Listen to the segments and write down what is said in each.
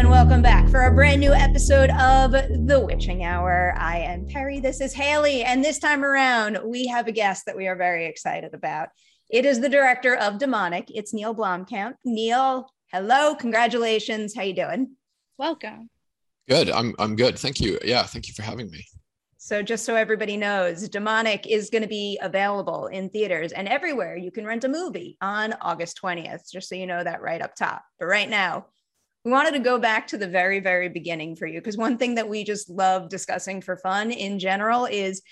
everyone. Welcome back for a brand new episode of The Witching Hour. I am Perry. This is Haley. And this time around, we have a guest that we are very excited about. It is the director of Demonic. It's Neil Blomkamp. Neil, hello. Congratulations. How you doing? Welcome. Good. I'm, I'm good. Thank you. Yeah. Thank you for having me. So, just so everybody knows, Demonic is going to be available in theaters and everywhere you can rent a movie on August 20th, just so you know that right up top. But right now, we wanted to go back to the very, very beginning for you because one thing that we just love discussing for fun in general is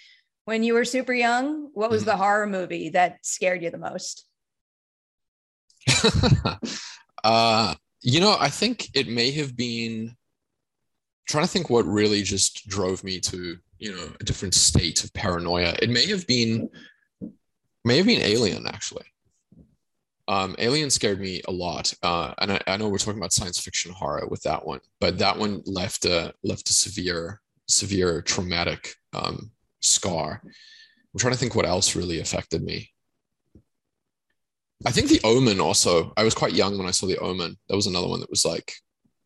when you were super young, what was mm-hmm. the horror movie that scared you the most? uh, you know, I think it may have been trying to think what really just drove me to you know a different state of paranoia it may have been may have been alien actually um, alien scared me a lot. Uh, and I, I, know we're talking about science fiction horror with that one but that one left a left a severe severe traumatic um, scar. I'm trying to think what else really affected me. I think the omen also i was quite young when i saw the omen. That was another one that was like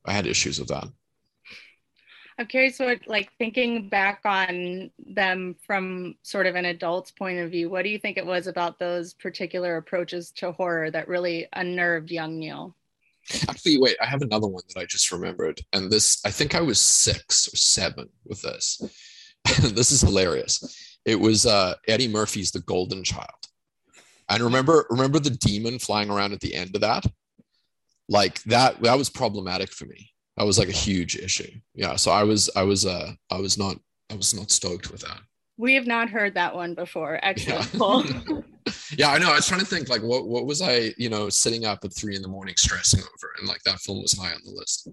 i had issues with that I'm curious what, like, thinking back on them from sort of an adult's point of view, what do you think it was about those particular approaches to horror that really unnerved young Neil? Actually, wait, I have another one that I just remembered. And this, I think I was six or seven with this. this is hilarious. It was uh, Eddie Murphy's The Golden Child. And remember, remember the demon flying around at the end of that? Like that, that was problematic for me that was like a huge issue. Yeah. So I was, I was, uh, I was not, I was not stoked with that. We have not heard that one before. Excellent. Yeah. yeah, I know. I was trying to think like what what was I, you know, sitting up at three in the morning stressing over, and like that film was high on the list.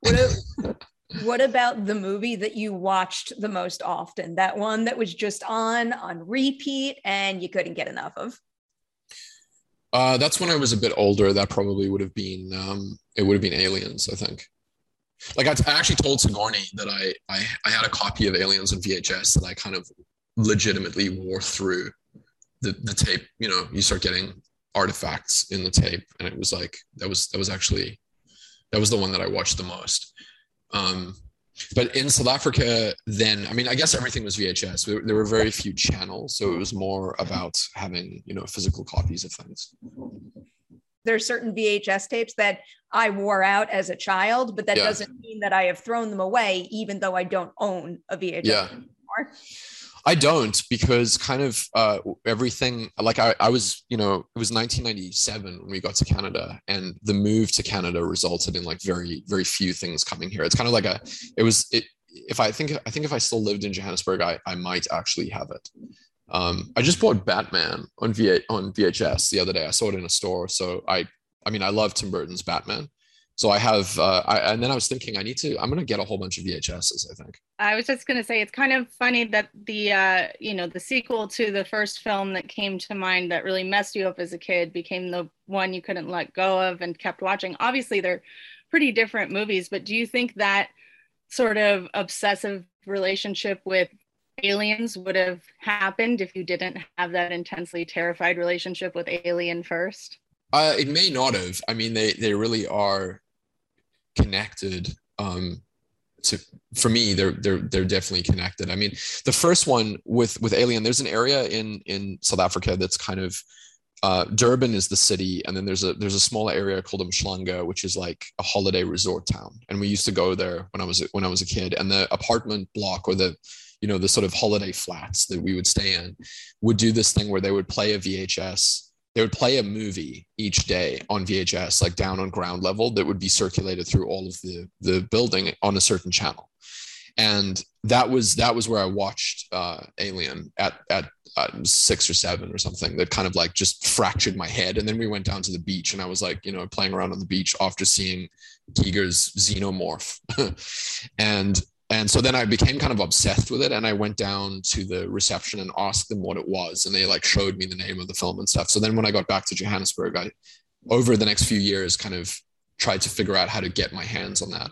What, what about the movie that you watched the most often? That one that was just on on repeat and you couldn't get enough of? Uh, that's when I was a bit older. That probably would have been um, it would have been Aliens. I think. Like I, actually told Sigourney that I, I I had a copy of Aliens on VHS that I kind of legitimately wore through the the tape. You know, you start getting artifacts in the tape, and it was like that was that was actually that was the one that I watched the most. Um, but in South Africa, then I mean, I guess everything was VHS. There, there, were very few channels, so it was more about having you know physical copies of things. There's certain VHS tapes that I wore out as a child, but that yeah. doesn't mean that I have thrown them away, even though I don't own a VHS yeah. anymore. I don't because kind of uh, everything like I, I was, you know, it was 1997 when we got to Canada and the move to Canada resulted in like very, very few things coming here. It's kind of like a, it was, it, if I think, I think if I still lived in Johannesburg, I, I might actually have it. Um, I just bought Batman on V on VHS the other day. I saw it in a store. So I, I mean, I love Tim Burton's Batman so I have, uh, I, and then I was thinking, I need to, I'm going to get a whole bunch of VHSs. I think. I was just going to say, it's kind of funny that the, uh, you know, the sequel to the first film that came to mind that really messed you up as a kid became the one you couldn't let go of and kept watching. Obviously, they're pretty different movies, but do you think that sort of obsessive relationship with aliens would have happened if you didn't have that intensely terrified relationship with Alien first? Uh, it may not have. I mean, they they really are connected. Um, to for me, they're they're they're definitely connected. I mean, the first one with with Alien, there's an area in in South Africa that's kind of uh, Durban is the city, and then there's a there's a smaller area called Umhlanga, which is like a holiday resort town. And we used to go there when I was when I was a kid. And the apartment block or the you know the sort of holiday flats that we would stay in would do this thing where they would play a VHS they would play a movie each day on VHS, like down on ground level, that would be circulated through all of the the building on a certain channel, and that was that was where I watched uh, Alien at at uh, six or seven or something. That kind of like just fractured my head, and then we went down to the beach, and I was like, you know, playing around on the beach after seeing Giger's xenomorph, and and so then I became kind of obsessed with it. And I went down to the reception and asked them what it was. And they like showed me the name of the film and stuff. So then when I got back to Johannesburg, I, over the next few years, kind of tried to figure out how to get my hands on that.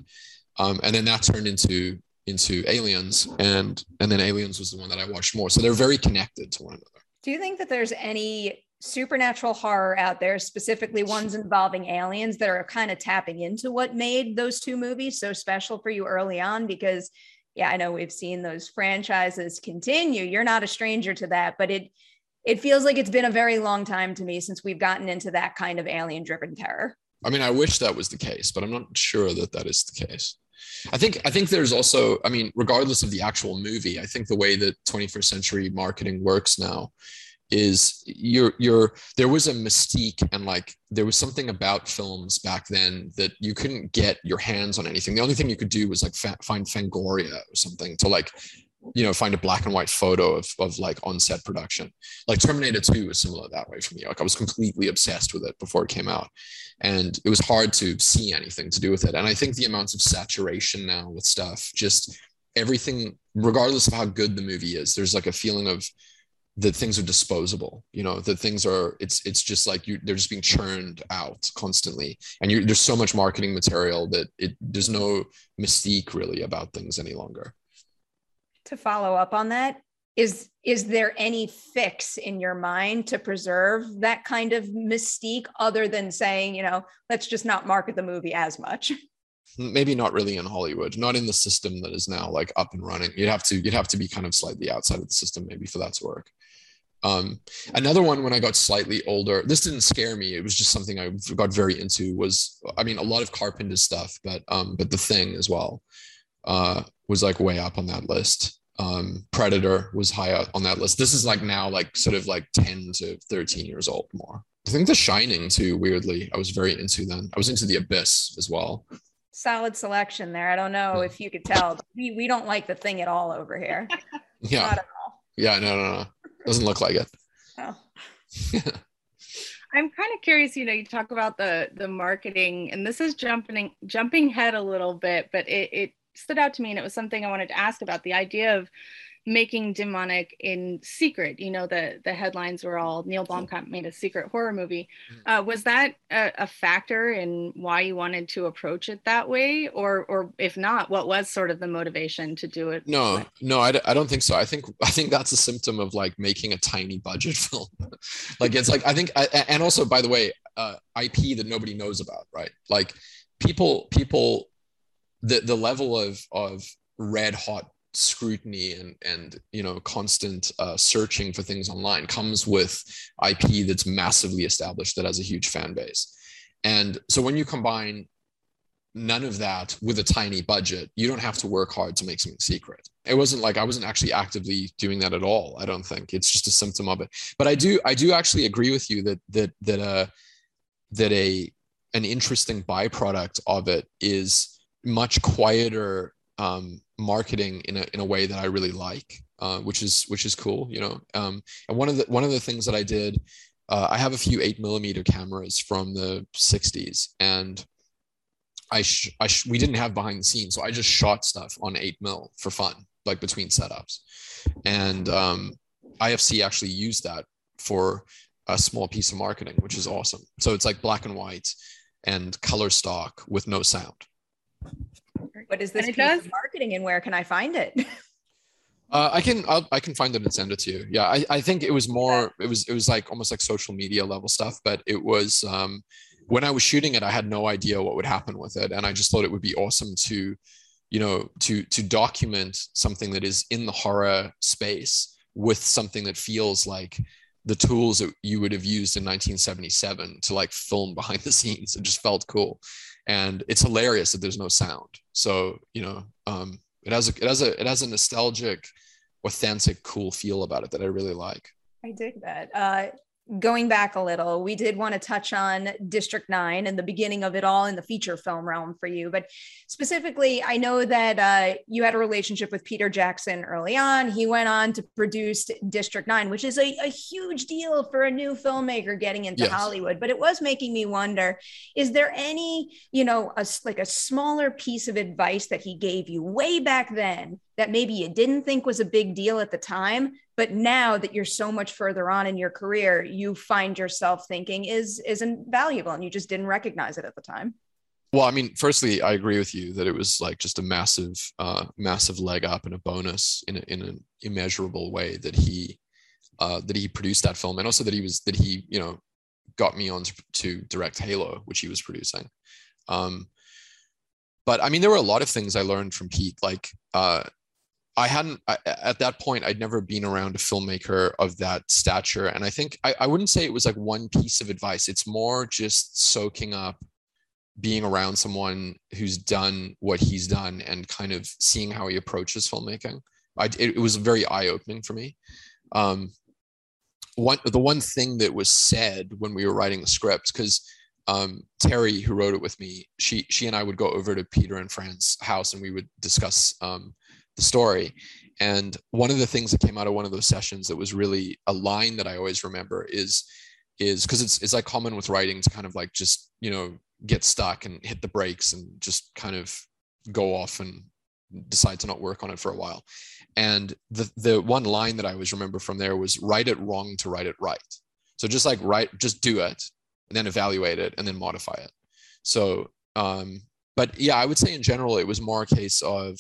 Um, and then that turned into into Aliens, and and then Aliens was the one that I watched more. So they're very connected to one another. Do you think that there's any supernatural horror out there, specifically ones involving aliens that are kind of tapping into what made those two movies so special for you early on? Because, yeah, I know we've seen those franchises continue. You're not a stranger to that, but it it feels like it's been a very long time to me since we've gotten into that kind of alien driven terror. I mean, I wish that was the case, but I'm not sure that that is the case. I think I think there's also, I mean, regardless of the actual movie, I think the way that 21st century marketing works now is you're you're there was a mystique and like there was something about films back then that you couldn't get your hands on anything. The only thing you could do was like fa- find fangoria or something to like you know find a black and white photo of, of like on set production. Like terminator 2 was similar that way for me. Like i was completely obsessed with it before it came out. And it was hard to see anything to do with it. And i think the amounts of saturation now with stuff just everything regardless of how good the movie is there's like a feeling of that things are disposable you know that things are it's it's just like you they're just being churned out constantly. And you there's so much marketing material that it there's no mystique really about things any longer. To follow up on that is is there any fix in your mind to preserve that kind of mystique other than saying you know let's just not market the movie as much? Maybe not really in hollywood not in the system that is now like up and running. You'd have to you'd have to be kind of slightly outside of the system maybe for that to work um, another one when I got slightly older, this didn't scare me. It was just something I got very into. Was I mean a lot of Carpenter stuff, but um, but the thing as well uh, was like way up on that list. Um, Predator was high up on that list. This is like now like sort of like ten to thirteen years old more. I think The Shining too. Weirdly, I was very into then. I was into The Abyss as well. Solid selection there. I don't know if you could tell. We we don't like the thing at all over here. yeah. Yeah. No. No. No. Doesn't look like it. Oh. I'm kind of curious, you know, you talk about the the marketing and this is jumping jumping head a little bit, but it, it stood out to me and it was something I wanted to ask about the idea of making demonic in secret you know the the headlines were all neil blomkamp made a secret horror movie. Mm. uh, was that a, a, factor in why you wanted to approach it that way? Or or if not what was sort of the motivation to do it? No no I, I don't think so. I think i think that's a symptom of like making a tiny budget film. Like it's like i think I, and also by the way uh, ip that nobody knows about right? Like people people the the level of of red hot scrutiny and and you know constant uh, searching for things online comes with IP that's massively established that has a huge fan base. And so when you combine none of that with a tiny budget, you don't have to work hard to make something secret. It wasn't like I wasn't actually actively doing that at all. I don't think it's just a symptom of it. But I do I do actually agree with you that that that uh that a an interesting byproduct of it is much quieter um, marketing in a, in a way that I really like, uh, which is which is cool, you know. Um, and one of the one of the things that I did, uh, I have a few eight millimeter cameras from the '60s, and I, sh- I sh- we didn't have behind the scenes, so I just shot stuff on eight mil for fun, like between setups, and um, IFC actually used that for a small piece of marketing, which is awesome. So it's like black and white and color stock with no sound. What is this piece does? of marketing and where can I find it? Uh, I can I'll, i can find it and send it to you. Yeah, I, I think it was more it was it was like almost like social media level stuff, but it was um, when I was shooting it, I had no idea what would happen with it, and I just thought it would be awesome to, you know, to to document something that is in the horror space with something that feels like the tools that you would have used in 1977 to like film behind the scenes. It just felt cool and it's hilarious that there's no sound. So you know, um, it has a it has a it has a nostalgic, authentic, cool feel about it that I really like. I dig that. Uh, going back a little, we did want to touch on District 9 and the beginning of it all in the feature film realm for you. But specifically, I know that uh, you had a relationship with Peter Jackson early on. He went on to produce District 9, which is a, a huge deal for a new filmmaker getting into yes. Hollywood. But it was making me wonder is there any, you know, a, like a smaller piece of advice that he gave you way back then that maybe you didn't think was a big deal at the time but now that you're so much further on in your career you find yourself thinking is is invaluable and you just didn't recognize it at the time well i mean firstly i agree with you that it was like just a massive uh massive leg up and a bonus in, a, in an immeasurable way that he uh, that he produced that film, and also that he was that he you know got me on to, to direct Halo, which he was producing. Um, but I mean, there were a lot of things I learned from Pete. Like uh, I hadn't I, at that point I'd never been around a filmmaker of that stature, and I think I, I wouldn't say it was like one piece of advice. It's more just soaking up being around someone who's done what he's done and kind of seeing how he approaches filmmaking. I, it, it was very eye opening for me. Um, one the one thing that was said when we were writing the script because um, Terri, who wrote it with me, she she and I would go over to Peter and Fran's house and we would discuss um, the story. And one of the things that came out of one of those sessions that was really a line that I always remember is is because it's it's like common with writing to kind of like just you know get stuck and hit the brakes and just kind of go off and decide to not work on it for a while. And the the one line that I always remember from there was write it wrong to write it right. So just like write, just do it and then evaluate it and then modify it. So um, but yeah, I would say in general it was more a case of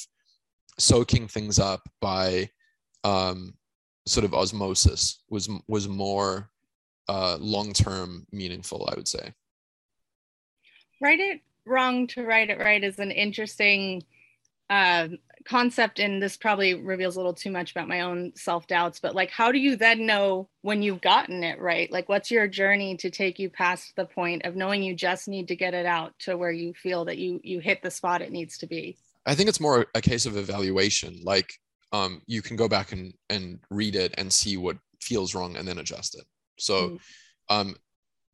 soaking things up by um, sort of osmosis was was more uh, long term meaningful, I would say. Write it wrong to write it right is an interesting uh, concept and this probably reveals a little too much about my own self doubts but like how do you then know when you've gotten it right like what's your journey to take you past the point of knowing you just need to get it out to where you feel that you you hit the spot it needs to be i think it's more a case of evaluation like um you can go back and and read it and see what feels wrong and then adjust it. So mm. um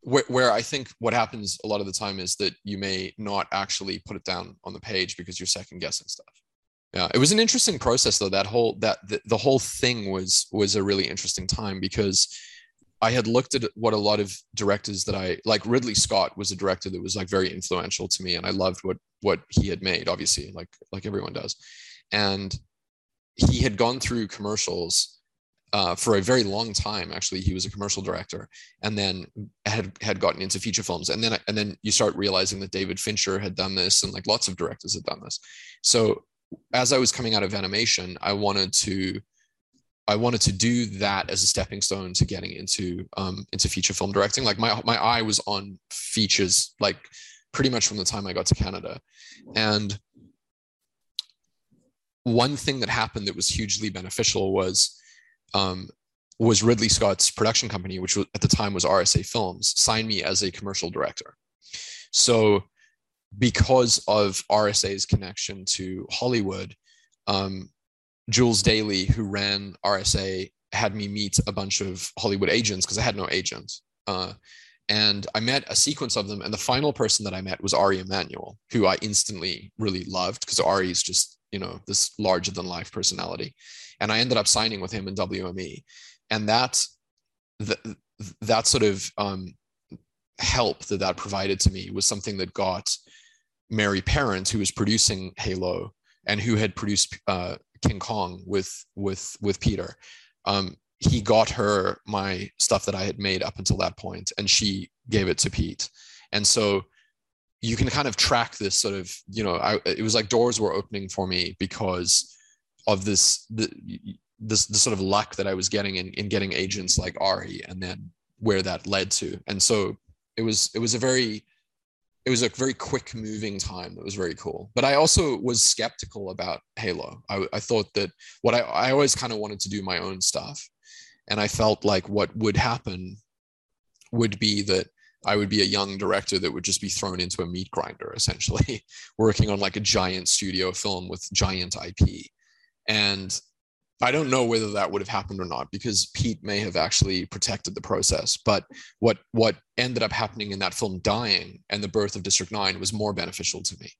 where, where I think what happens a lot of the time is that you may not actually put it down on the page because you're second guessing stuff. Yeah it was an interesting process though. That whole that the, the whole thing was was a really interesting time because I had looked at what a lot of directors that I like Ridley Scott was a director that was like very influential to me and I loved what what he had made obviously like like everyone does. And he had gone through commercials uh, for a very long time actually. He was a commercial director and then had had gotten into feature films. And then and then you start realizing that David Fincher had done this and like lots of directors had done this. So as I was coming out of animation, I wanted to I wanted to do that as a stepping stone to getting into um, into feature film directing. Like my my eye was on features like pretty much from the time I got to Canada, and one thing that happened that was hugely beneficial was um, was Ridley Scott's production company, which was, at the time was RSA Films, signed me as a commercial director. So because of RSA's connection to Hollywood, um, Jules Daly, who ran RSA, had me meet a bunch of Hollywood agents because I had no agent. Uh, and I met a sequence of them. And the final person that I met was Ari Emanuel, who I instantly really loved because Ari is just, you know, this larger than life personality. And I ended up signing with him in WME. And that, that, that sort of um, help that that provided to me was something that got Mary Parent, who was producing Halo and who had produced uh, King Kong with with with Peter. Um, he got her my stuff that I had made up until that point, and she gave it to Pete. And so you can kind of track this sort of, you know, I, it was like doors were opening for me because of this the, this the sort of luck that I was getting in, in getting agents like Ari, and then where that led to. And so it was it was a very it was a very quick moving time that was very cool. But i also was skeptical about halo. I, I thought that what i, I always kind of wanted to do my own stuff. And i felt like what would happen would be that i would be a young director that would just be thrown into a meat grinder essentially working on like a giant studio film with giant ip and I don't know whether that would have happened or not because Pete may have actually protected the process. But what what ended up happening in that film, dying and the birth of District Nine, was more beneficial to me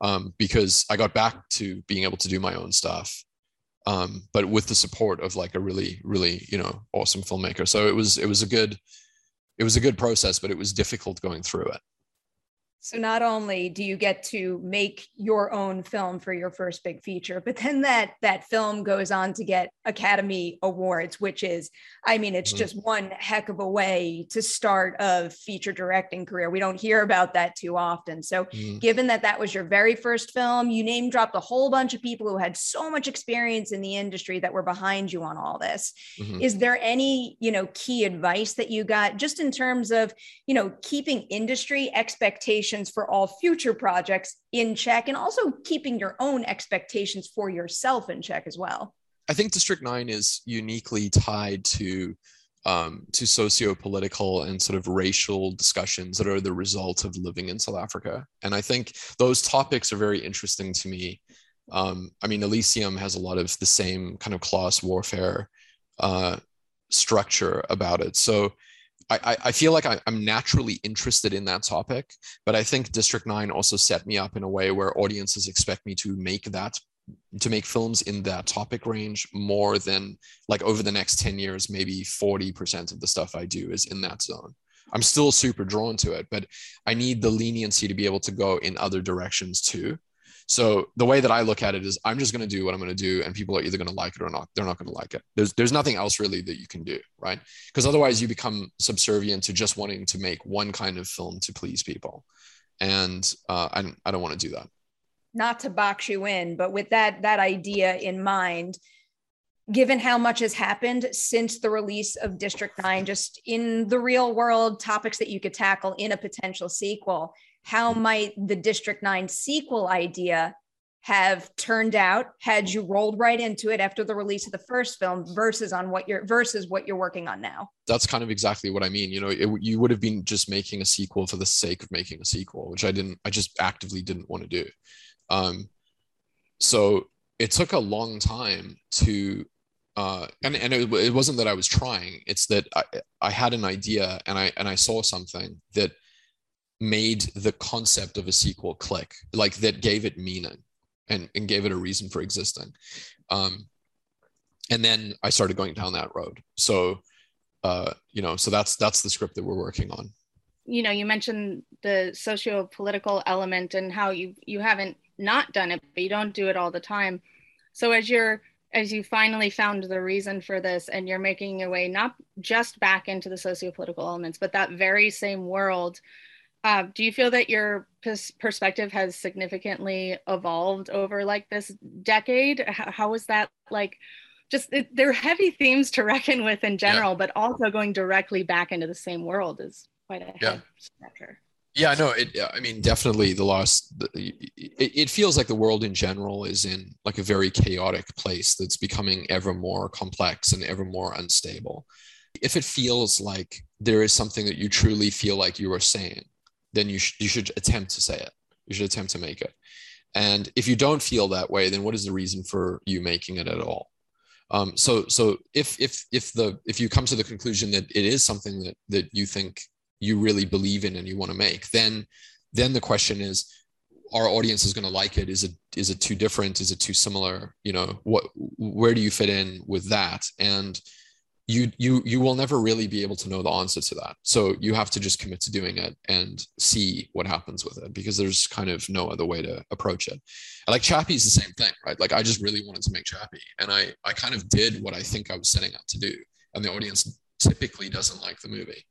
um, because I got back to being able to do my own stuff, um, but with the support of like a really really you know awesome filmmaker. So it was it was a good it was a good process, but it was difficult going through it. So not only do you get to make your own film for your first big feature, but then that that film goes on to get Academy Awards, which is, I mean, it's mm-hmm. just one heck of a way to start a feature directing career. We don't hear about that too often. So, mm-hmm. given that that was your very first film, you name dropped a whole bunch of people who had so much experience in the industry that were behind you on all this. Mm-hmm. Is there any, you know, key advice that you got just in terms of, you know, keeping industry expectations expectations for all future projects in check and also keeping your own expectations for yourself in check as well. I think District 9 is uniquely tied to um, to socio-political and sort of racial discussions that are the result of living in South Africa. And I think those topics are very interesting to me. Um, I mean, Elysium has a lot of the same kind of class warfare uh, structure about it. So I, I feel like I, am naturally interested in that topic, but I think District 9 also set me up in a way where audiences expect me to make that to make films in that topic range more than like over the next 10 years maybe 40% of the stuff i do is in that zone. I'm still super drawn to it but i need the leniency to be able to go in other directions too so the way that I look at it is I'm just going to do what I'm going to do and people are either going to like it or not. They're not going to like it. There's there's nothing else really that you can do, right? Because otherwise you become subservient to just wanting to make one kind of film to please people. And uh, I, I don't want to do that. Not to box you in, but with that that idea in mind, given how much has happened since the release of District 9, just in the real world, topics that you could tackle in a potential sequel, how might the District 9 sequel idea have turned out had you rolled right into it after the release of the first film versus on what you're versus what you're working on now? That's kind of exactly what i mean. You know it, you would have been just making a sequel for the sake of making a sequel which i didn't i just actively didn't want to do. Um so it took a long time to uh, and and it, it wasn't that I was trying. It's that I, I had an idea and I and I saw something that made the concept of a sequel click, like that gave it meaning and, and gave it a reason for existing. Um, and then I started going down that road. So, uh, you know, so that's that's the script that we're working on. You know, you mentioned the socio-political element and how you you haven't not done it, but you don't do it all the time. So as you're as you finally found the reason for this and you're making your way not just back into the socio-political elements, but that very same world uh, do you feel that your pers- perspective has significantly evolved over like this decade? How, how was that like? Just it, they're heavy themes to reckon with in general, yeah. but also going directly back into the same world is quite a yeah. stretcher. Yeah, no, it. I mean, definitely the last. It, it feels like the world in general is in like a very chaotic place that's becoming ever more complex and ever more unstable. If it feels like there is something that you truly feel like you are saying, then you, sh- you should attempt to say it. You should attempt to make it. And if you don't feel that way, then what is the reason for you making it at all? Um, so so if if if the if you come to the conclusion that it is something that that you think you really believe in and you want to make, then then the question is, our audience is going to like it? Is it is it too different? Is it too similar? You know, what where do you fit in with that? And you you you will never really be able to know the answer to that. So you have to just commit to doing it and see what happens with it because there's kind of no other way to approach it. Like chappie is the same thing right? Like i just really wanted to make chappie and i i kind of did what i think i was setting out to do. And the audience typically doesn't like the movie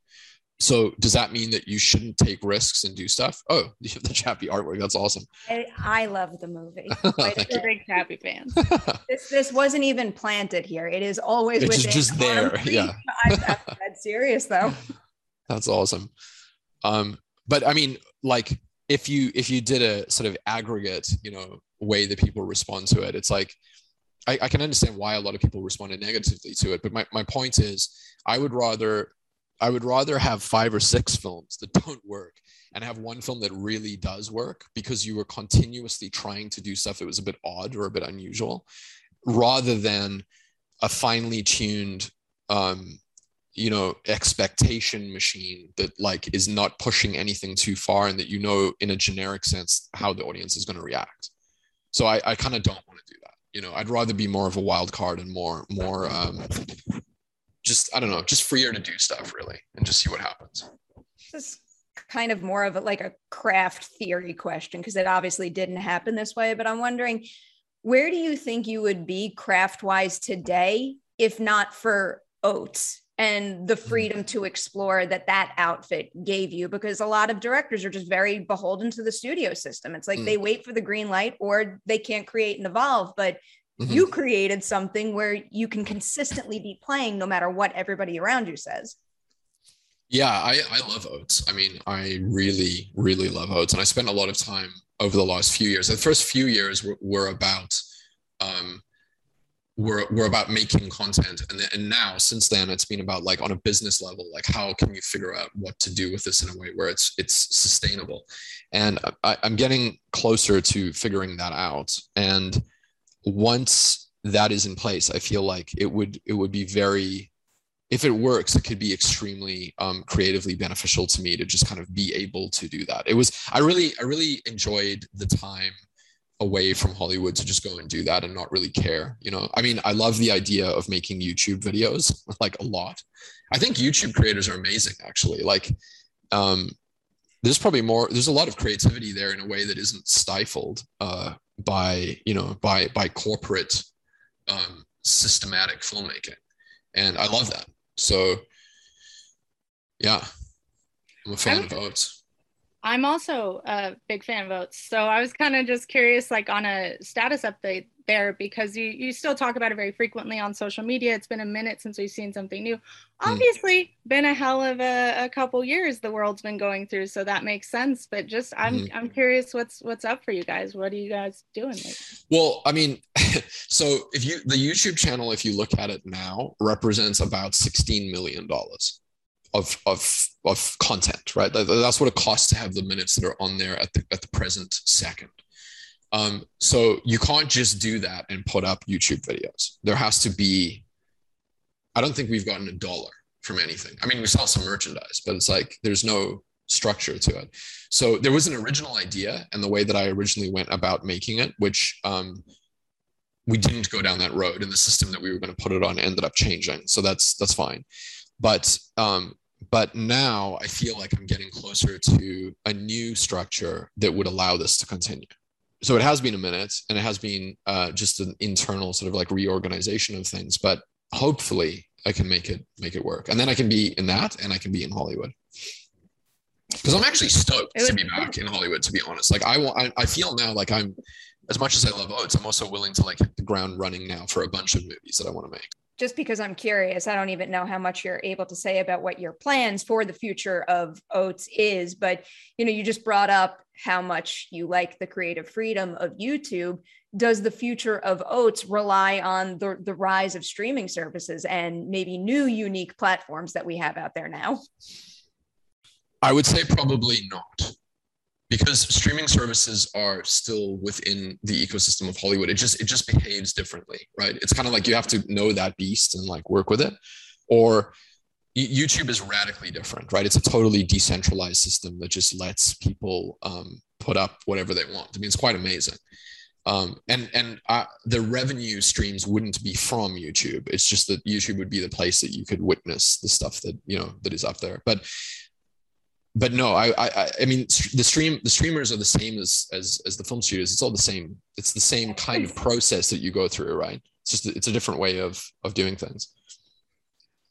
so does that mean that you shouldn't take risks and do stuff? Oh, you have the Chappie artwork. That's awesome. I, I love the movie. I'm a big Chappie fan. this this wasn't even planted here. It is always it's just, just there. Yeah. I'm dead serious though. That's awesome. Um, but I mean, like if you if you did a sort of aggregate, you know, way that people respond to it, it's like I, I can understand why a lot of people responded negatively to it. But my, my point is I would rather I would rather have five or six films that don't work and have one film that really does work because you were continuously trying to do stuff that was a bit odd or a bit unusual rather than a finely tuned um, you know expectation machine that like is not pushing anything too far and that you know in a generic sense how the audience is going to react. So i, I kind of don't want to do that. You know i'd rather be more of a wild card and more more um, just I don't know, just freer to do stuff really, and just see what happens. This is kind of more of a, like a craft theory question because it obviously didn't happen this way. But I'm wondering, where do you think you would be craft wise today if not for Oats and the mm. freedom to explore that that outfit gave you? Because a lot of directors are just very beholden to the studio system. It's like mm. they wait for the green light or they can't create and evolve. But Mm-hmm. You created something where you can consistently be playing no matter what everybody around you says. Yeah, I, I love oats. I mean, I really, really love oats. And I spent a lot of time over the last few years. The first few years were, were about um, were, were about making content. And, then, and now since then it's been about like on a business level, like how can you figure out what to do with this in a way where it's it's sustainable. And I, I'm getting closer to figuring that out. And once that is in place, I feel like it would it would be very if it works, it could be extremely um, creatively beneficial to me to just kind of be able to do that. It was I really I really enjoyed the time away from Hollywood to just go and do that and not really care. You know, I mean, I love the idea of making YouTube videos like a lot. I think YouTube creators are amazing actually. Like um there's probably more there's a lot of creativity there in a way that isn't stifled uh by you know by by corporate um, systematic filmmaking. And i love that. So yeah i'm a fan I'm, of oats i'm also a big fan of oats so i was kind of just curious like on a status update there because you you still talk about it very frequently on social media. It's been a minute since we've seen something new. Hmm. Obviously, mm. been a hell of a, a, couple years the world's been going through, so that makes sense. But just I'm mm. I'm curious what's what's up for you guys. What are you guys doing? Well, I mean, so if you the YouTube channel, if you look at it now, represents about sixteen million dollars. Of, of, of content, right? That's what it costs to have the minutes that are on there at the at the present second. Um, so you can't just do that and put up YouTube videos. There has to be, I don't think we've gotten a dollar from anything. I mean, we sell some merchandise, but it's like there's no structure to it. So there was an original idea and the way that I originally went about making it, which um, we didn't go down that road and the system that we were going to put it on ended up changing. So that's that's fine. But um, but now I feel like I'm getting closer to a new structure that would allow this to continue so it has been a minute and it has been uh, just an internal sort of like reorganization of things but hopefully i can make it make it work. And then i can be in that and i can be in hollywood. Because i'm actually stoked to be back in hollywood to be honest. Like i want I, I feel now like i'm as much as i love oats i'm also willing to like hit the ground running now for a bunch of movies that i want to make. Just because I'm curious, I don't even know how much you're able to say about what your plans for the future of Oats is, but you know, you just brought up how much you like the creative freedom of YouTube. Does the future of Oats rely on the, the rise of streaming services and maybe new unique platforms that we have out there now? I would say probably not because streaming services are still within the ecosystem of Hollywood, it just it just behaves differently, right? It's kind of like you have to know that beast and like work with it, or YouTube is radically different, right? It's a totally decentralized system that just lets people um, put up whatever they want. I mean, it's quite amazing. Um, and and uh, the revenue streams wouldn't be from YouTube. It's just that YouTube would be the place that you could witness the stuff that you know that is up there. But but no, I, I, I mean, the stream, the streamers are the same as, as, as the film studios. It's all the same. It's the same kind of process that you go through, right? It's just, it's a different way of, of doing things.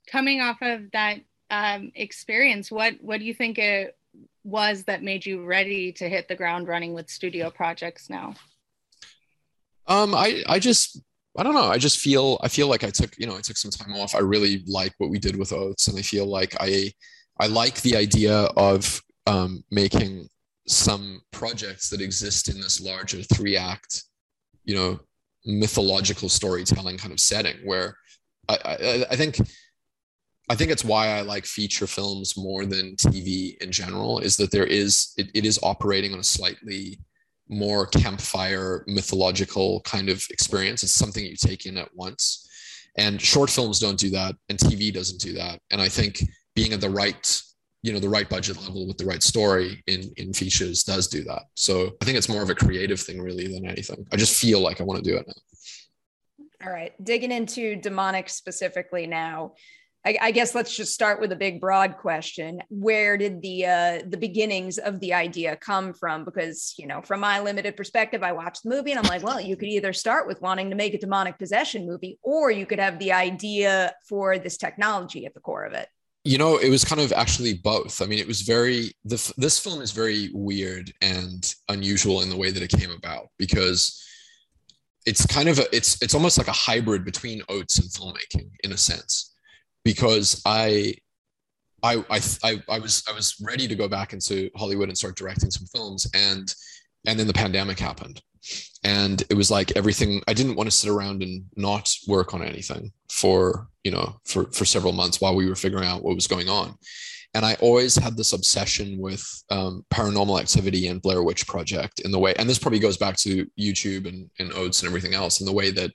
Coming off of that um, experience, what, what do you think it was that made you ready to hit the ground running with studio projects now? Um, I, I just, I don't know. I just feel, I feel like I took, you know, I took some time off. I really like what we did with Oats and I feel like I, I like the idea of um, making some projects that exist in this larger three act, you know, mythological storytelling kind of setting where I, I, I think I think it's why I like feature films more than TV in general is that there is it, it is operating on a slightly more campfire mythological kind of experience. It's something you take in at once. And short films don't do that and TV doesn't do that. And I think being at the right you know the right budget level with the right story in in features does do that so i think it's more of a creative thing really than anything i just feel like i want to do it now all right digging into demonic specifically now I, I, guess let's just start with a big broad question. Where did the uh, the beginnings of the idea come from? Because you know, from my limited perspective, I watched the movie and I'm like, well, you could either start with wanting to make a demonic possession movie, or you could have the idea for this technology at the core of it. You know, it was kind of actually both. I mean, it was very the, this film is very weird and unusual in the way that it came about because it's kind of a, it's it's almost like a hybrid between oats and filmmaking in a sense because I, I, I, I was I was ready to go back into Hollywood and start directing some films, and and then the pandemic happened, and it was like everything. I didn't want to sit around and not work on anything for you know for for several months while we were figuring out what was going on, and I always had this obsession with um, paranormal activity and Blair Witch Project in the way, and this probably goes back to YouTube and, and Oats and everything else in the way that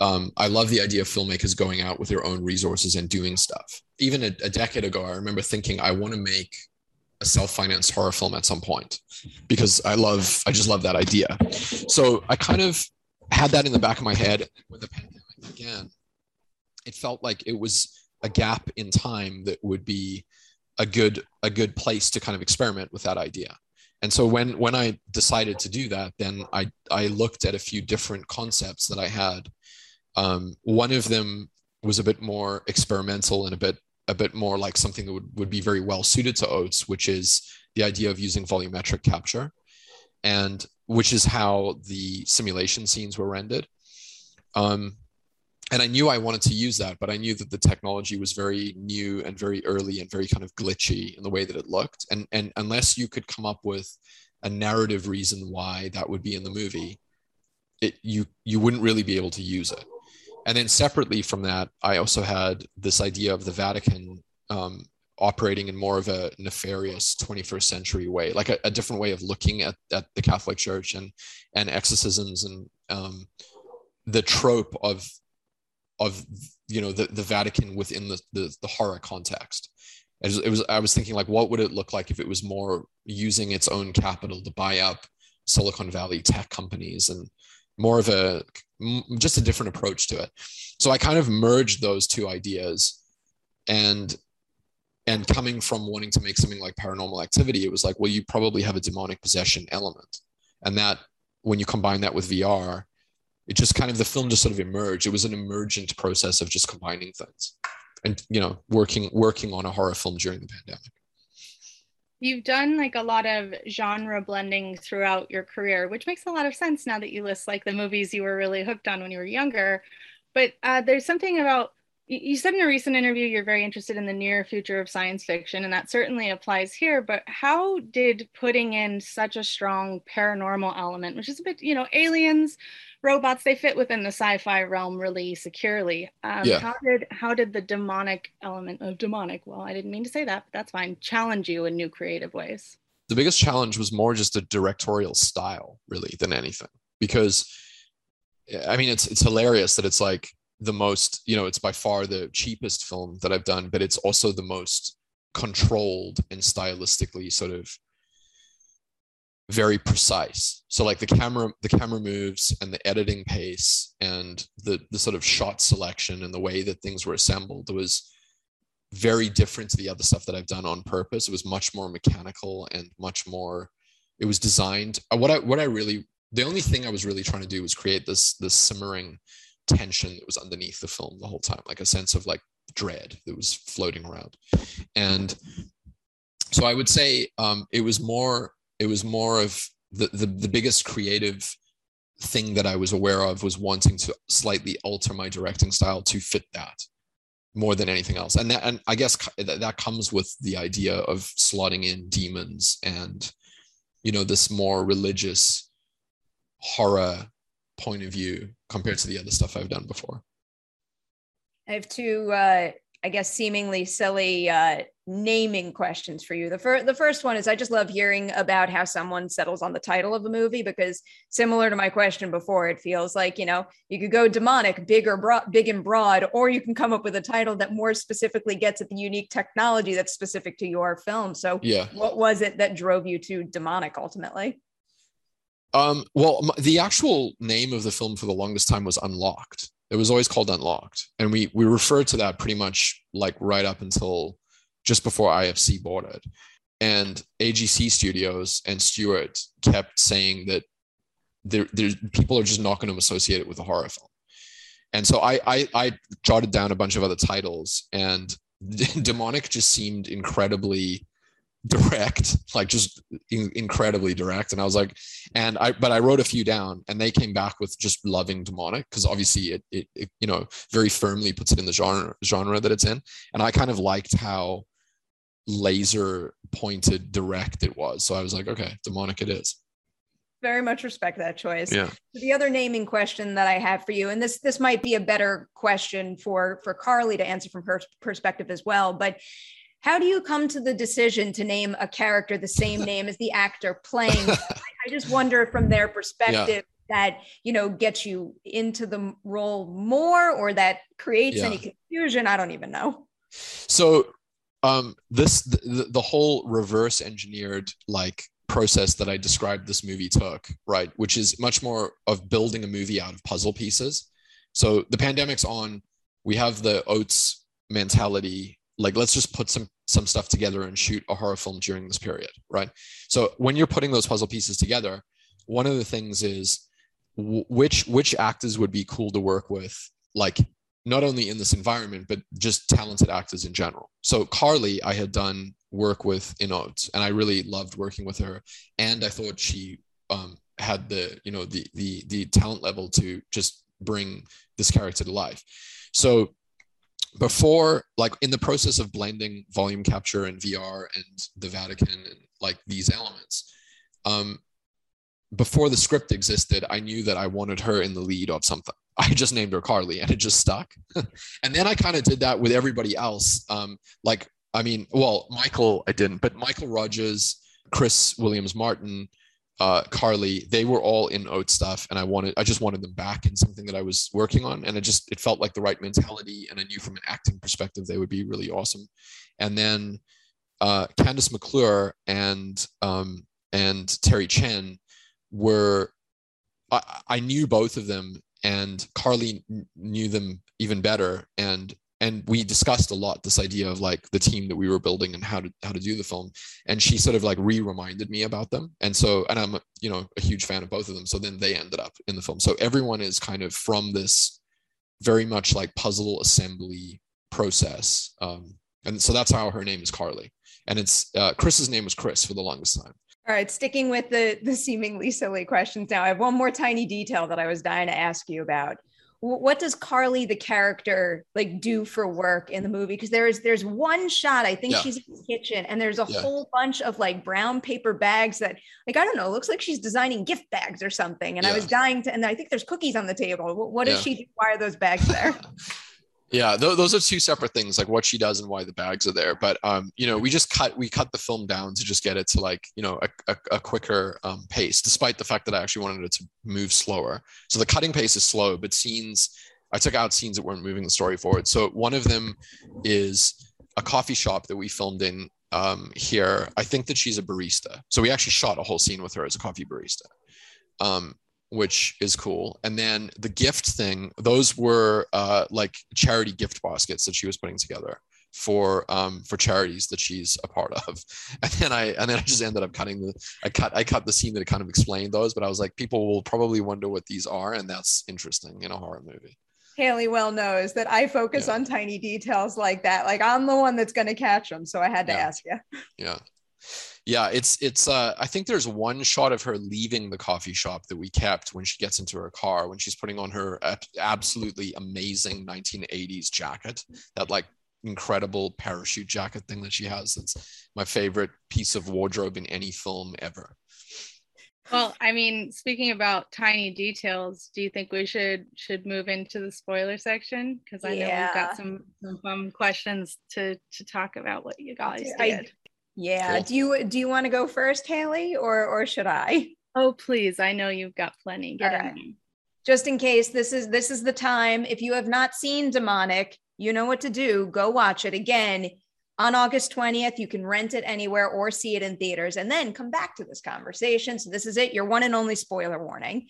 um, I love the idea of filmmakers going out with their own resources and doing stuff. Even a, a decade ago, I remember thinking I want to make a self-financed horror film at some point because I love, I just love that idea. So I kind of had that in the back of my head when the pandemic began. It felt like it was a gap in time that would be a good a good place to kind of experiment with that idea. And so when when I decided to do that, then I I looked at a few different concepts that I had um, one of them was a bit more experimental and a bit a bit more like something that would, would be very well suited to oats which is the idea of using volumetric capture and which is how the simulation scenes were rendered. Um, and i knew i wanted to use that but i knew that the technology was very new and very early and very kind of glitchy in the way that it looked. And and unless you could come up with a narrative reason why that would be in the movie it you you wouldn't really be able to use it and then separately from that, I also had this idea of the Vatican um, operating in more of a nefarious 21st century way, like a, a, different way of looking at, at the Catholic Church and and exorcisms and um, the trope of of you know the, the Vatican within the, the, the horror context. It was, it was I was thinking like what would it look like if it was more using its own capital to buy up Silicon Valley tech companies and more of a just a different approach to it. So i kind of merged those two ideas and and coming from wanting to make something like paranormal activity it was like well you probably have a demonic possession element. And that when you combine that with vr it just kind of the film just sort of emerged. It was an emergent process of just combining things and you know working working on a horror film during the pandemic You've done like a lot of genre blending throughout your career, which makes a lot of sense now that you list like the movies you were really hooked on when you were younger. But uh, there's something about you said in a recent interview you're very interested in the near future of science fiction, and that certainly applies here. But how did putting in such a strong paranormal element, which is a bit, you know, aliens, robots they fit within the sci-fi realm really securely. Um, yeah. how did how did the demonic element of demonic well i didn't mean to say that but that's fine challenge you in new creative ways? The biggest challenge was more just a directorial style really than anything. Because i mean it's it's hilarious that it's like the most you know it's by far the cheapest film that i've done but it's also the most controlled and stylistically sort of very precise. So like the camera the camera moves and the editing pace and the the sort of shot selection and the way that things were assembled was very different to the other stuff that i've done on purpose. It was much more mechanical and much more it was designed uh, what i what i really the only thing i was really trying to do was create this this simmering tension that was underneath the film the whole time like a sense of like dread that was floating around. And so i would say um, it was more it was more of the, the, the biggest creative thing that I was aware of was wanting to slightly alter my directing style to fit that more than anything else. And that, and I guess that, that comes with the idea of slotting in demons and, you know, this more religious horror point of view compared to the other stuff I've done before. I have two, uh, I guess, seemingly silly uh, naming questions for you. The, fir- the first one is I just love hearing about how someone settles on the title of a movie because similar to my question before, it feels like, you know, you could go demonic, big or broad, big and broad, or you can come up with a title that more specifically gets at the unique technology that's specific to your film. So yeah, what was it that drove you to demonic ultimately? Um, well, the actual name of the film for the longest time was Unlocked It was always called Unlocked, and we we referred to that pretty much like right up until just before IFC bought it. And AGC Studios and Stuart kept saying that there, people are just not going to associate it with a horror film. And so I, I, I jotted down a bunch of other titles, and Demonic just seemed incredibly direct, like just in, incredibly direct. And I was like, and I, but I wrote a few down, and they came back with just loving Demonic because obviously it, it, it, you know, very firmly puts it in the genre genre that it's in. And I kind of liked how laser pointed direct it was. So I was like, okay, Demonic it is very much respect that choice. Yeah. The other naming question that I have for you, and this this might be a better question for for Carly to answer from her perspective as well, but how do you come to the decision to name a character the same name as the actor playing? I just wonder from their perspective. Yeah. That you know gets you into the role more, or that creates yeah. any confusion. I don't even know. So um, this the, the whole reverse engineered like process that I described this movie took, right? Which is much more of building a movie out of puzzle pieces. So the pandemic's on, we have the oats mentality, like let's just put some some stuff together and shoot a horror film during this period, right? So when you're putting those puzzle pieces together, one of the things is w- which which actors would be cool to work with, like not only in this environment but just talented actors in general. So Carly, I had done work with in Oats, and I really loved working with her. And I thought she um, had the you know the the the talent level to just bring this character to life. So before like in the process of blending volume capture and VR and the Vatican and like these elements, um, before the script existed, I knew that I wanted her in the lead of something. I just named her Carly and it just stuck. and then I kind of did that with everybody else. Um, like I mean, well, Michael, I didn't, but Michael Rogers, Chris Williams Martin, uh, Carly, they were all in Oat stuff, and I wanted, I just wanted them back in something that I was working on, and it just, it felt like the right mentality, and I knew from an acting perspective they would be really awesome. And then uh, Kandyse McClure and um, and Terry Chen were, I, I knew both of them, and Carly knew them even better, and and we discussed a lot this idea of like the team that we were building and how to how to do the film. And she sort of like re-reminded me about them. And so and i'm you know a huge fan of both of them. So then they ended up in the film. So everyone is kind of from this very much like puzzle assembly process um, and so that's how her name is carly. And it's uh, chris's name was chris for the longest time all right, sticking with the the seemingly silly questions now. I have one more tiny detail that I was dying to ask you about what does Carly the character like do for work in the movie? Because there's there's one shot I think yeah. she's in the kitchen and there's a yeah. whole bunch of like brown paper bags that like I don't know looks like she's designing gift bags or something. And yeah. I was dying to and I think there's cookies on the table. What does she do? Why are those bags there? yeah th- those are two separate things like what she does and why the bags are there but um you know we just cut we cut the film down to just get it to like you know a, a, a quicker um, pace despite the fact that i actually wanted it to move slower. So the cutting pace is slow but scenes i took out scenes that weren't moving the story forward. So one of them is a coffee shop that we filmed in um, here. I think that she's a barista. So we actually shot a whole scene with her as a coffee barista. Um, which is cool. And then the gift thing, those were uh, like charity gift baskets that she was putting together for um, for charities that she's a part of. And then I and then I just ended up cutting the I cut I cut the scene that kind of explained those, but I was like, people will probably wonder what these are, and that's interesting in a horror movie. Haley well knows that I focus yeah. on tiny details like that. Like I'm the one that's going to catch them, so I had to yeah. ask you. Yeah yeah it's it's uh i think there's one shot of her leaving the coffee shop that we kept when she gets into her car when she's putting on her absolutely amazing 1980s jacket that like incredible parachute jacket thing that she has. That's my favorite piece of wardrobe in any film ever. Well i mean speaking about tiny details do you think we should should move into the spoiler section? Because i know yeah. we've got some some fun questions to to talk about what you guys did I, yeah. Cool. Do you do you want to go first, Haley, or or should I? Oh, please. I know you've got plenty. Get right. in. Just in case this is this is the time. If you have not seen Demonic, you know what to do. Go watch it again on August 20th. You can rent it anywhere or see it in theaters and then come back to this conversation. So this is it, your one and only spoiler warning.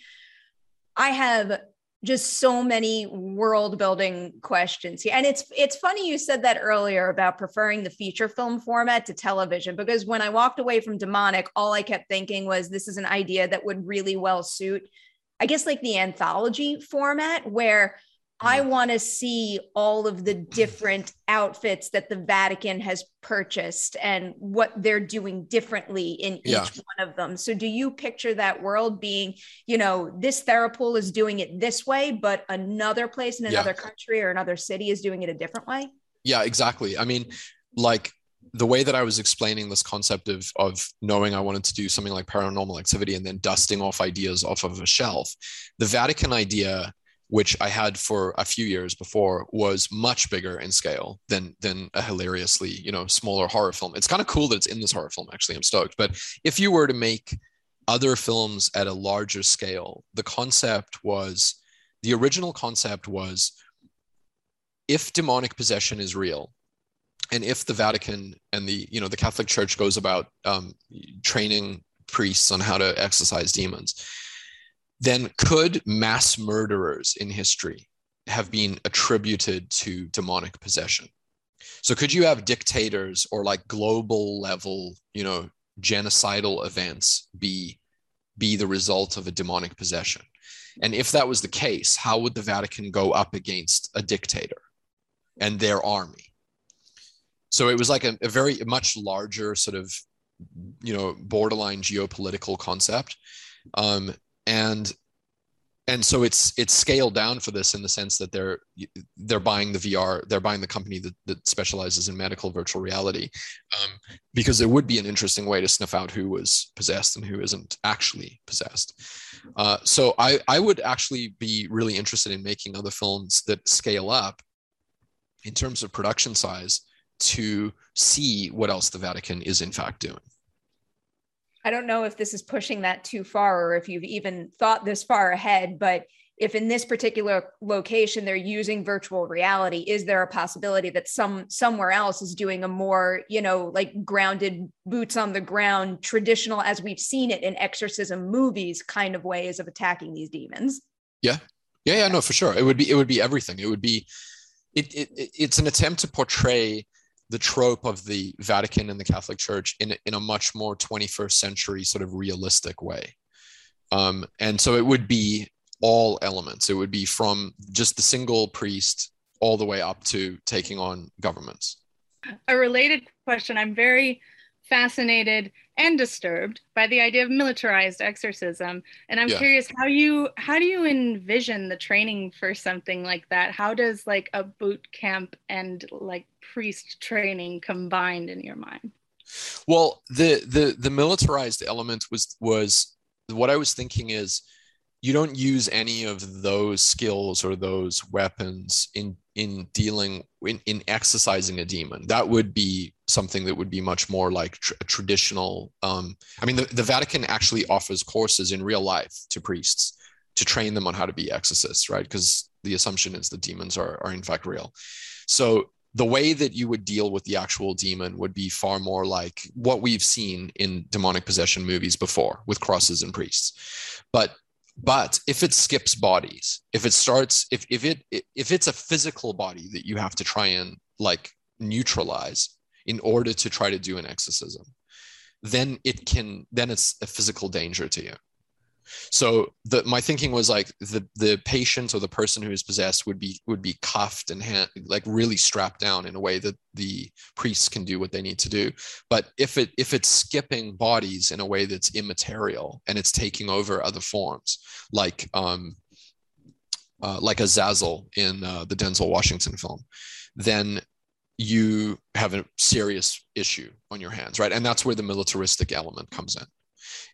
I have just so many world building questions here. And it's it's funny you said that earlier about preferring the feature film format to television because when I walked away from Demonic, all I kept thinking was this is an idea that would really well suit I guess like the anthology format where I want to see all of the different outfits that the Vatican has purchased and what they're doing differently in each yeah. one of them. So, do you picture that world being, you know, this Therapol is doing it this way, but another place in another yeah. country or another city is doing it a different way? Yeah, exactly. I mean, like the way that I was explaining this concept of of knowing I wanted to do something like paranormal activity and then dusting off ideas off of a shelf, the Vatican idea which I had for a few years before, was much bigger in scale than than a hilariously you know smaller horror film. It's kind of cool that it's in this horror film. Actually, I'm stoked. But if you were to make other films at a larger scale, the concept was the original concept was if demonic possession is real and if the vatican and the you know the catholic church goes about um, training priests on how to exorcise demons then could mass murderers in history have been attributed to demonic possession? So could you have dictators or like global level, you know, genocidal events be be the result of a demonic possession? And if that was the case, how would the Vatican go up against a dictator and their army? So it was like a, a very much larger sort of, you know, borderline geopolitical concept. Um, and and so it's it's scaled down for this in the sense that they're they're buying the VR, they're buying the company that, that specializes in medical virtual reality, um, because it would be an interesting way to snuff out who was possessed and who isn't actually possessed. Uh, so I I would actually be really interested in making other films that scale up in terms of production size to see what else the Vatican is in fact doing. I don't know if this is pushing that too far or if you've even thought this far ahead, but if in this particular location they're using virtual reality is there a possibility that some somewhere else is doing a more you know like grounded boots on the ground traditional as we've seen it in exorcism movies kind of ways of attacking these demons? Yeah. Yeah yeah no for sure. It would be it would be everything. It would be it, it it's an attempt to portray the trope of the Vatican and the Catholic Church in, in a much more 21st century sort of realistic way. Um, and so it would be all elements. It would be from just the single priest all the way up to taking on governments. A related question I'm very fascinated and disturbed by the idea of militarized exorcism. And i'm yeah. curious how you how do you envision the training for something like that? How does like a boot camp and like priest training combined in your mind? Well the the the militarized element was was what i was thinking is you don't use any of those skills or those weapons in in dealing in, in exorcising a demon. That would be something that would be much more like tr- traditional um, i mean the, the vatican actually offers courses in real life to priests to train them on how to be exorcists right? Because the assumption is that demons are, are in fact real. So the way that you would deal with the actual demon would be far more like what we've seen in demonic possession movies before with crosses and priests. But but if it skips bodies if it starts if, if it if it's a physical body that you have to try and like neutralize in order to try to do an exorcism then it can then it's a physical danger to you. So the my thinking was like the the patient or the person who is possessed would be would be cuffed and hand, like really strapped down in a way that the priests can do what they need to do. But if it if it's skipping bodies in a way that's immaterial and it's taking over other forms like um uh, like Azazel in uh, the Denzel Washington film, then you have a serious issue on your hands, right? And that's where the militaristic element comes in.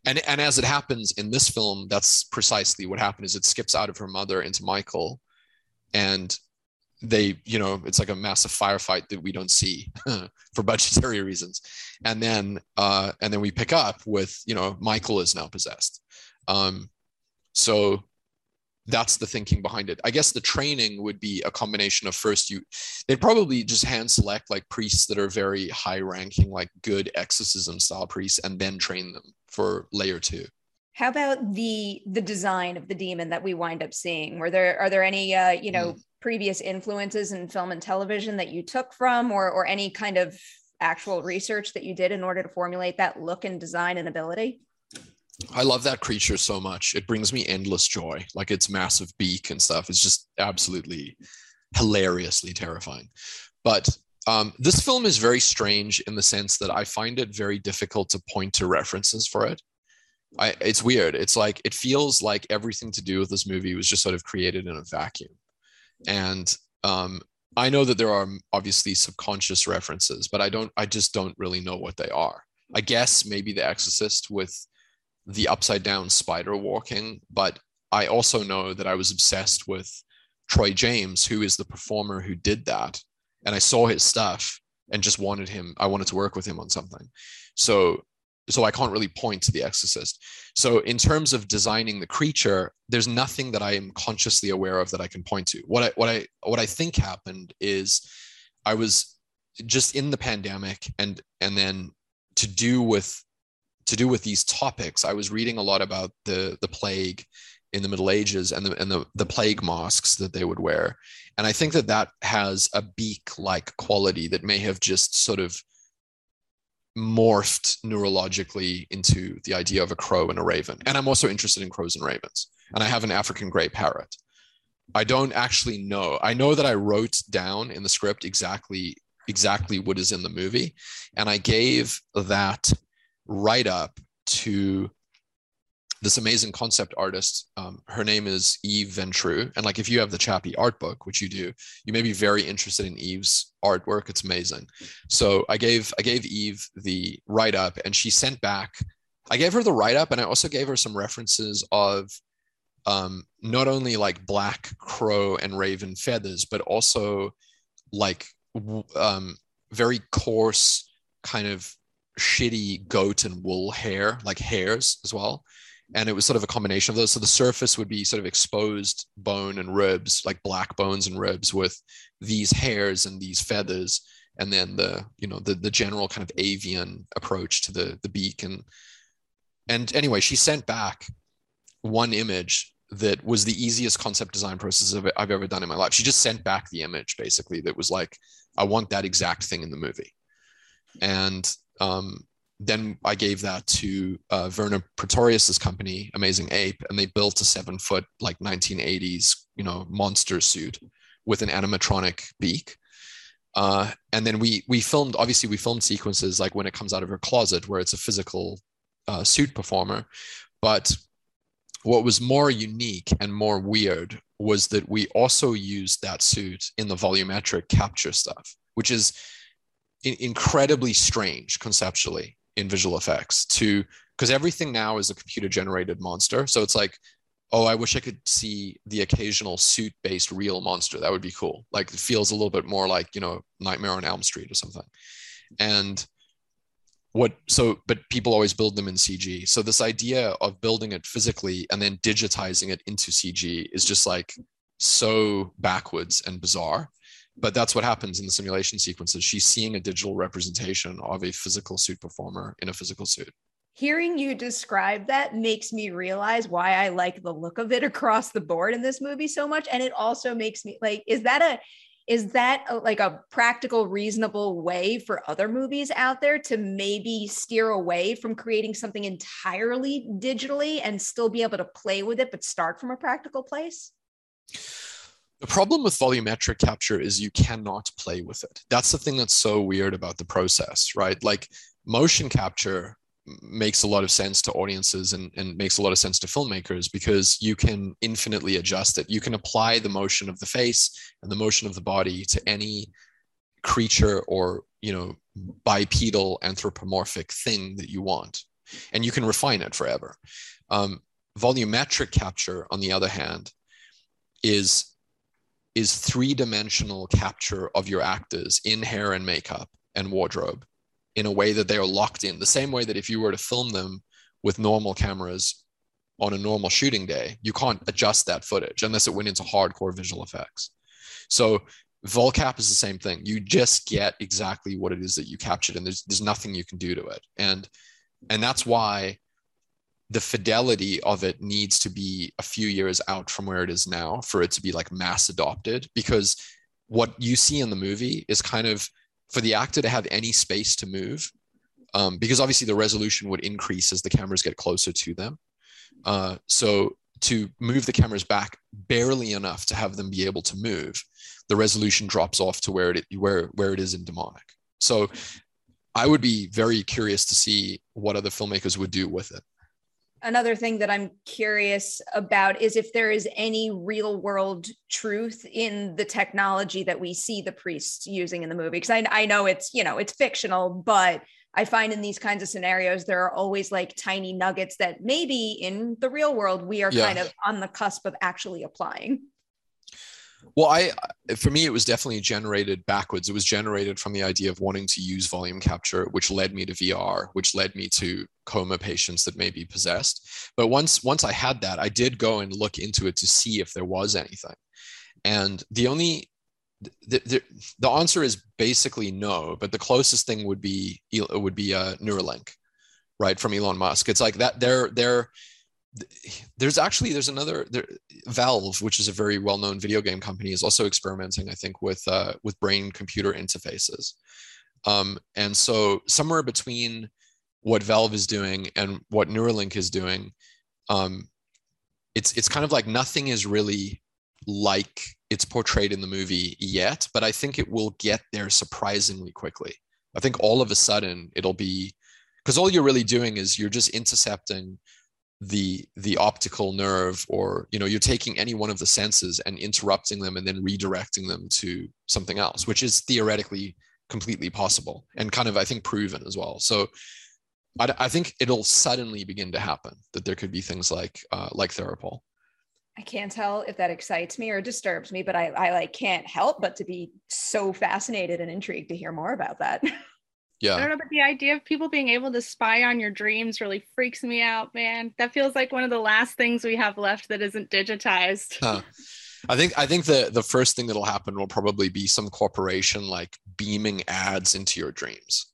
And and as it happens in this film that's precisely what happened is it skips out of her mother into michael and they you know it's like a massive firefight that we don't see for budgetary reasons. And then uh and then we pick up with you know michael is now possessed. Um so that's the thinking behind it. I guess the training would be a combination of first you they'd probably just hand select like priests that are very high ranking, like good exorcism style priests, and then train them for layer two. How about the the design of the demon that we wind up seeing? Were there are there any uh, you know mm. previous influences in film and television that you took from, or or any kind of actual research that you did in order to formulate that look and design and ability? I love that creature so much. It brings me endless joy. Like its massive beak and stuff is just absolutely hilariously terrifying. But um, this film is very strange in the sense that I find it very difficult to point to references for it. I, it's weird. It's like it feels like everything to do with this movie was just sort of created in a vacuum. And um, I know that there are obviously subconscious references, but I don't. I just don't really know what they are. I guess maybe The Exorcist with the upside down spider walking, but I also know that I was obsessed with Troy James, who is the performer who did that, and I saw his stuff and just wanted him. I wanted to work with him on something. So so I can't really point to the exorcist. So in terms of designing the creature, there's nothing that I am consciously aware of that I can point to. What I what I what I think happened is I was just in the pandemic and and then to do with to do with these topics, I was reading a lot about the the plague in the Middle Ages and the and the, the plague masks that they would wear. And I think that that has a beak like quality that may have just sort of morphed neurologically into the idea of a crow and a raven. And I'm also interested in crows and ravens. And I have an African gray parrot. I don't actually know. I know that I wrote down in the script exactly exactly what is in the movie and I gave that write up to this amazing concept artist. Um, her name is Eve Ventru. And like, if you have the Chappie art book, which you do, you may be very interested in Eve's artwork. It's amazing. So I gave, I gave Eve the write up and she sent back, I gave her the write up and I also gave her some references of um, not only like black crow and raven feathers, but also like um, very coarse kind of shitty goat and wool hair, like hairs as well and it was sort of a combination of those. So the surface would be sort of exposed bone and ribs, like black bones and ribs, with these hairs and these feathers, and then the you know the the general kind of avian approach to the the beak and and anyway, she sent back one image that was the easiest concept design process I've ever done in my life. She just sent back the image basically that was like, I want that exact thing in the movie, and um, then I gave that to uh, Werner Pretorius's company, Amazing Ape, and they built a seven foot, like 1980s, you know, monster suit with an animatronic beak. Uh, and then we we filmed, obviously, we filmed sequences like when it comes out of her closet, where it's a physical uh, suit performer. But what was more unique and more weird was that we also used that suit in the volumetric capture stuff, which is in- incredibly strange conceptually in visual effects to because everything now is a computer generated monster. So it's like oh i wish i could see the occasional suit based real monster. That would be cool. Like it feels a little bit more like you know nightmare on elm street or something. And what so but people always build them in cg so this idea of building it physically and then digitizing it into cg is just like so backwards and bizarre but that's what happens in the simulation sequences. She's seeing a digital representation of a physical suit performer in a physical suit. Hearing you describe that makes me realize why I like the look of it across the board in this movie so much. And it also makes me like, is that a is that a, like a practical reasonable way for other movies out there to maybe steer away from creating something entirely digitally and still be able to play with it but start from a practical place the problem with volumetric capture is you cannot play with it. That's the thing that's so weird about the process, right? Like motion capture makes a lot of sense to audiences and, and makes a lot of sense to filmmakers because you can infinitely adjust it. You can apply the motion of the face and the motion of the body to any creature or, you know, bipedal anthropomorphic thing that you want. And you can refine it forever. Um, volumetric capture, on the other hand, is is three dimensional capture of your actors in hair and makeup and wardrobe in a way that they are locked in. The same way that if you were to film them with normal cameras on a normal shooting day, you can't adjust that footage unless it went into hardcore visual effects. So volcap is the same thing. You just get exactly what it is that you captured, and there's there's nothing you can do to it. And and that's why the fidelity of it needs to be a few years out from where it is now for it to be like mass adopted because what you see in the movie is kind of for the actor to have any space to move um, because obviously the resolution would increase as the cameras get closer to them. Uh, so to move the cameras back barely enough to have them be able to move the resolution drops off to where it where where it is in demonic. So i would be very curious to see what other filmmakers would do with it another thing that I'm curious about is if there is any real world truth in the technology that we see the priests using in the movie. Because I, I know it's, you know, it's fictional, but I find in these kinds of scenarios, there are always like tiny nuggets that maybe in the real world, we are yeah. kind of on the cusp of actually applying. Well, I for me it was definitely generated backwards. It was generated from the idea of wanting to use volume capture, which led me to VR, which led me to coma patients that may be possessed. But once once I had that, I did go and look into it to see if there was anything. And the only the, the, the answer is basically no, but the closest thing would be it would be a uh, Neuralink, right from Elon Musk. It's like that they're they're there's actually there's another there, Valve, which is a very well-known video game company, is also experimenting, I think, with uh, with brain-computer interfaces. Um, and so somewhere between what Valve is doing and what Neuralink is doing, um, it's it's kind of like nothing is really like it's portrayed in the movie yet, but I think it will get there surprisingly quickly. I think all of a sudden it'll be because all you're really doing is you're just intercepting the the optical nerve or you know you're taking any one of the senses and interrupting them and then redirecting them to something else which is theoretically completely possible and kind of i think proven as well. So i, I think it'll suddenly begin to happen that there could be things like uh, like therapol. I can't tell if that excites me or disturbs me but i i like can't help but to be so fascinated and intrigued to hear more about that yeah. I don't know, but the idea of people being able to spy on your dreams really freaks me out, man. That feels like one of the last things we have left that isn't digitized. Huh. I think I think the the first thing that'll happen will probably be some corporation like beaming ads into your dreams.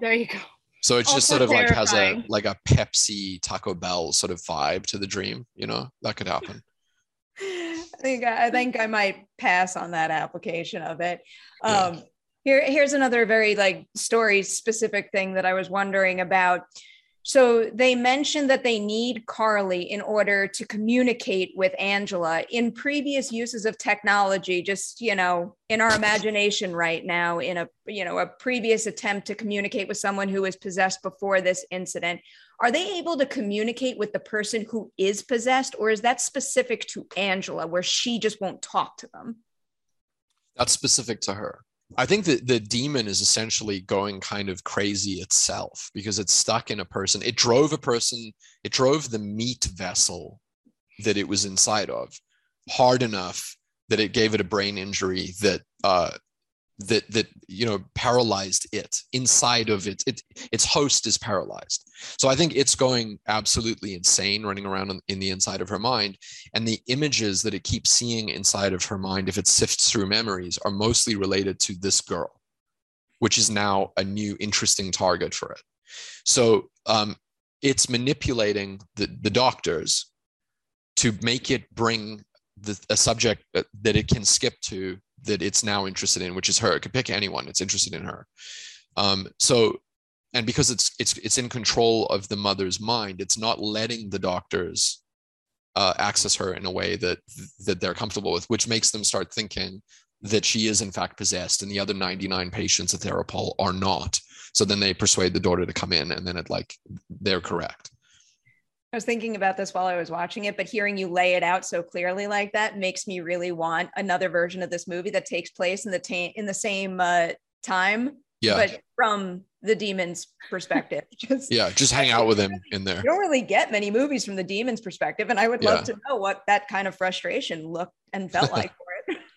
There you go. So it's also just sort of terrifying. like has a like a Pepsi Taco Bell sort of vibe to the dream, you know? That could happen. I think I think I might pass on that application of it. Um, yeah. Here, here's another very like story specific thing that I was wondering about. So they mentioned that they need Carly in order to communicate with Angela. In previous uses of technology, just you know, in our imagination right now, in a you know a previous attempt to communicate with someone who was possessed before this incident, are they able to communicate with the person who is possessed, or is that specific to Angela, where she just won't talk to them? That's specific to her. I think that the demon is essentially going kind of crazy itself because it's stuck in a person. It drove a person, it drove the meat vessel that it was inside of hard enough that it gave it a brain injury that uh, that that you know paralyzed it inside of it, it its host is paralyzed. So i think it's going absolutely insane running around in the inside of her mind and the images that it keeps seeing inside of her mind if it sifts through memories are mostly related to this girl which is now a new interesting target for it. So um, it's manipulating the, the doctors to make it bring the, a subject that, that it can skip to that it's now interested in, which is her. It could pick anyone. It's interested in her. Um, so, and because it's it's it's in control of the mother's mind, it's not letting the doctors uh, access her in a way that that they're comfortable with, which makes them start thinking that she is in fact possessed, and the other 99 patients at Therapol are not. So then they persuade the daughter to come in, and then it like they're correct. I was thinking about this while I was watching it, but hearing you lay it out so clearly like that makes me really want another version of this movie that takes place in the ta- in the same uh, time, yeah. but from the demon's perspective. Just, yeah, just hang out with him in there. You don't really get many movies from the demon's perspective, and I would love yeah. to know what that kind of frustration looked and felt like for it.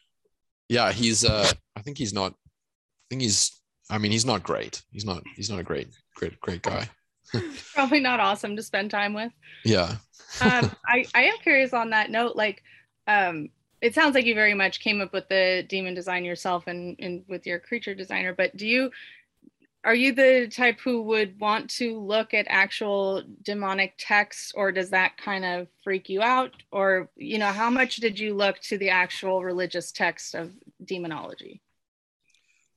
Yeah, he's. uh I think he's not. I think he's. I mean, he's not great. He's not. He's not a great, great, great guy. probably not awesome to spend time with. Yeah. um, I, I am curious on that note, like, um, it sounds like you very much came up with the demon design yourself and, and with your creature designer, but do you, are you the type who would want to look at actual demonic texts or does that kind of freak you out or you know how much did you look to the actual religious text of demonology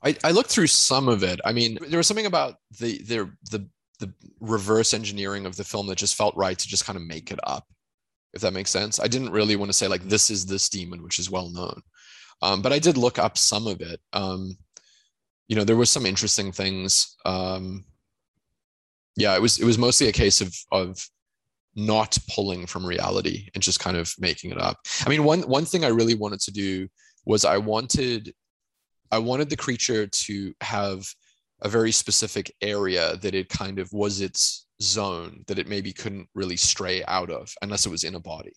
I, I looked through some of it i mean there was something about the the the the reverse engineering of the film that just felt right to just kind of make it up if that makes sense. I didn't really want to say like this is this demon which is well known. Um, but i did look up some of it. Um, you know there was some interesting things. Um yeah it was it was mostly a case of of not pulling from reality and just kind of making it up. I mean one one thing i really wanted to do was i wanted i wanted the creature to have a very specific area that it kind of was its zone that it maybe couldn't really stray out of unless it was in a body.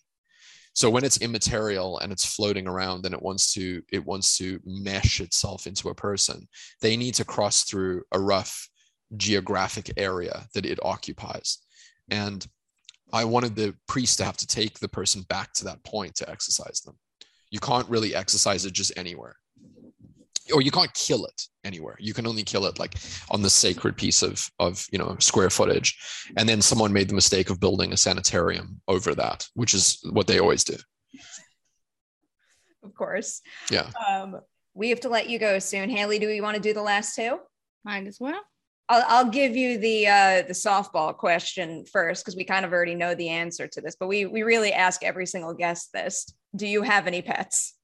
So when it's immaterial and it's floating around and it wants to it wants to mesh itself into a person. They need to cross through a rough geographic area that it occupies. And i wanted the priest to have to take the person back to that point to exorcise them. You can't really exorcise it just anywhere or you can't kill it anywhere. You can only kill it like on the sacred piece of of you know square footage. And then someone made the mistake of building a sanitarium over that, which is what they always do. Of course. Yeah. Um, we have to let you go soon. Haley, do we want to do the last two? Might as well. I'll, I'll give you the uh, the softball question first because we kind of already know the answer to this, but we we really ask every single guest this. Do you have any pets?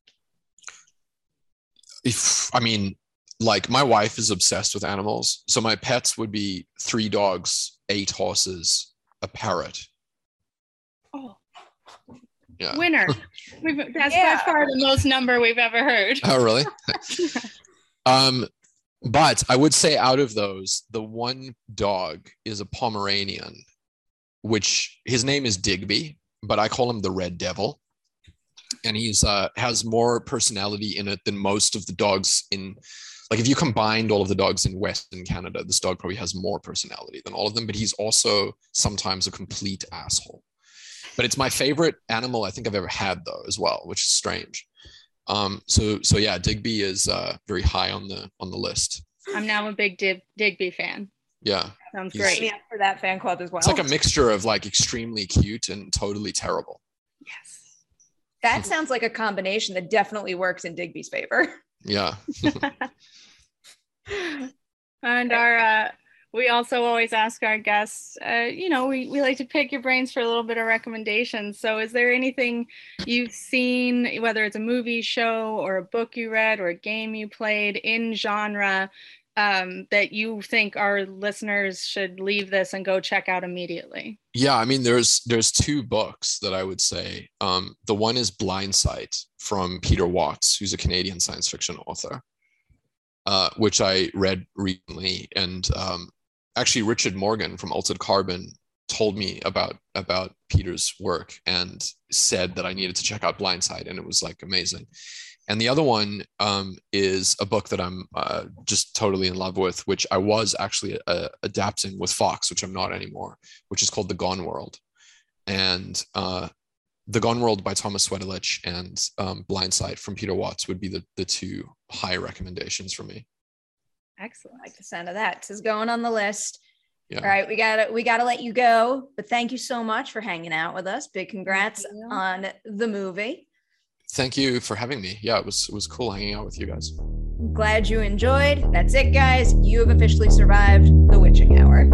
If I mean, like my wife is obsessed with animals. So my pets would be three dogs, eight horses, a parrot. Oh, Yeah. winner. We've, that's Yeah. by far the most number we've ever heard. Oh, really? um, but I would say out of those, the one dog is a Pomeranian, which his name is Digby, but I call him the Red Devil. And he's uh, has more personality in it than most of the dogs in, like if you combined all of the dogs in Western Canada, this dog probably has more personality than all of them. But he's also sometimes a complete asshole. But it's my favorite animal I think I've ever had though as well, which is strange. Um, so so yeah, Digby is uh, very high on the on the list. I'm now a big Dig- Digby fan. Yeah, Sounds He's- great. Sign me up for that fan club as well. it's like a mixture of like extremely cute and totally terrible. Yes. That sounds like a combination that definitely works in Digby's favor. Yeah, and our uh, we also always ask our guests uh, you know we, we like to pick your brains for a little bit of recommendations. So is there anything you've seen whether it's a movie show or a book you read or a game you played in genre um, that you think our listeners should leave this and go check out immediately yeah. I mean, there's there's two books that I would say. Um, the one is Blindsight from Peter Watts, who's a Canadian science fiction author, uh, which I read recently, and um, actually Richard Morgan from Altered Carbon told me about about Peter's work and said that I needed to check out Blindsight, and it was like amazing. And the other one um, is a book that I'm uh, just totally in love with, which I was actually uh, adapting with Fox, which I'm not anymore, which is called The Gone World. And uh, The Gone World by Thomas Sweterlitsch and um, Blindsight from Peter Watts would be the, the two high recommendations for me. excellent I like the sound of that. This is going on the list. Yeah. All right, we gotta we gotta let you go. But thank you so much for hanging out with us. Big congrats on the movie. Thank you for having me. Yeah, it was it was cool hanging out with you guys. Glad you enjoyed. That's it, guys. You have officially survived the witching hour.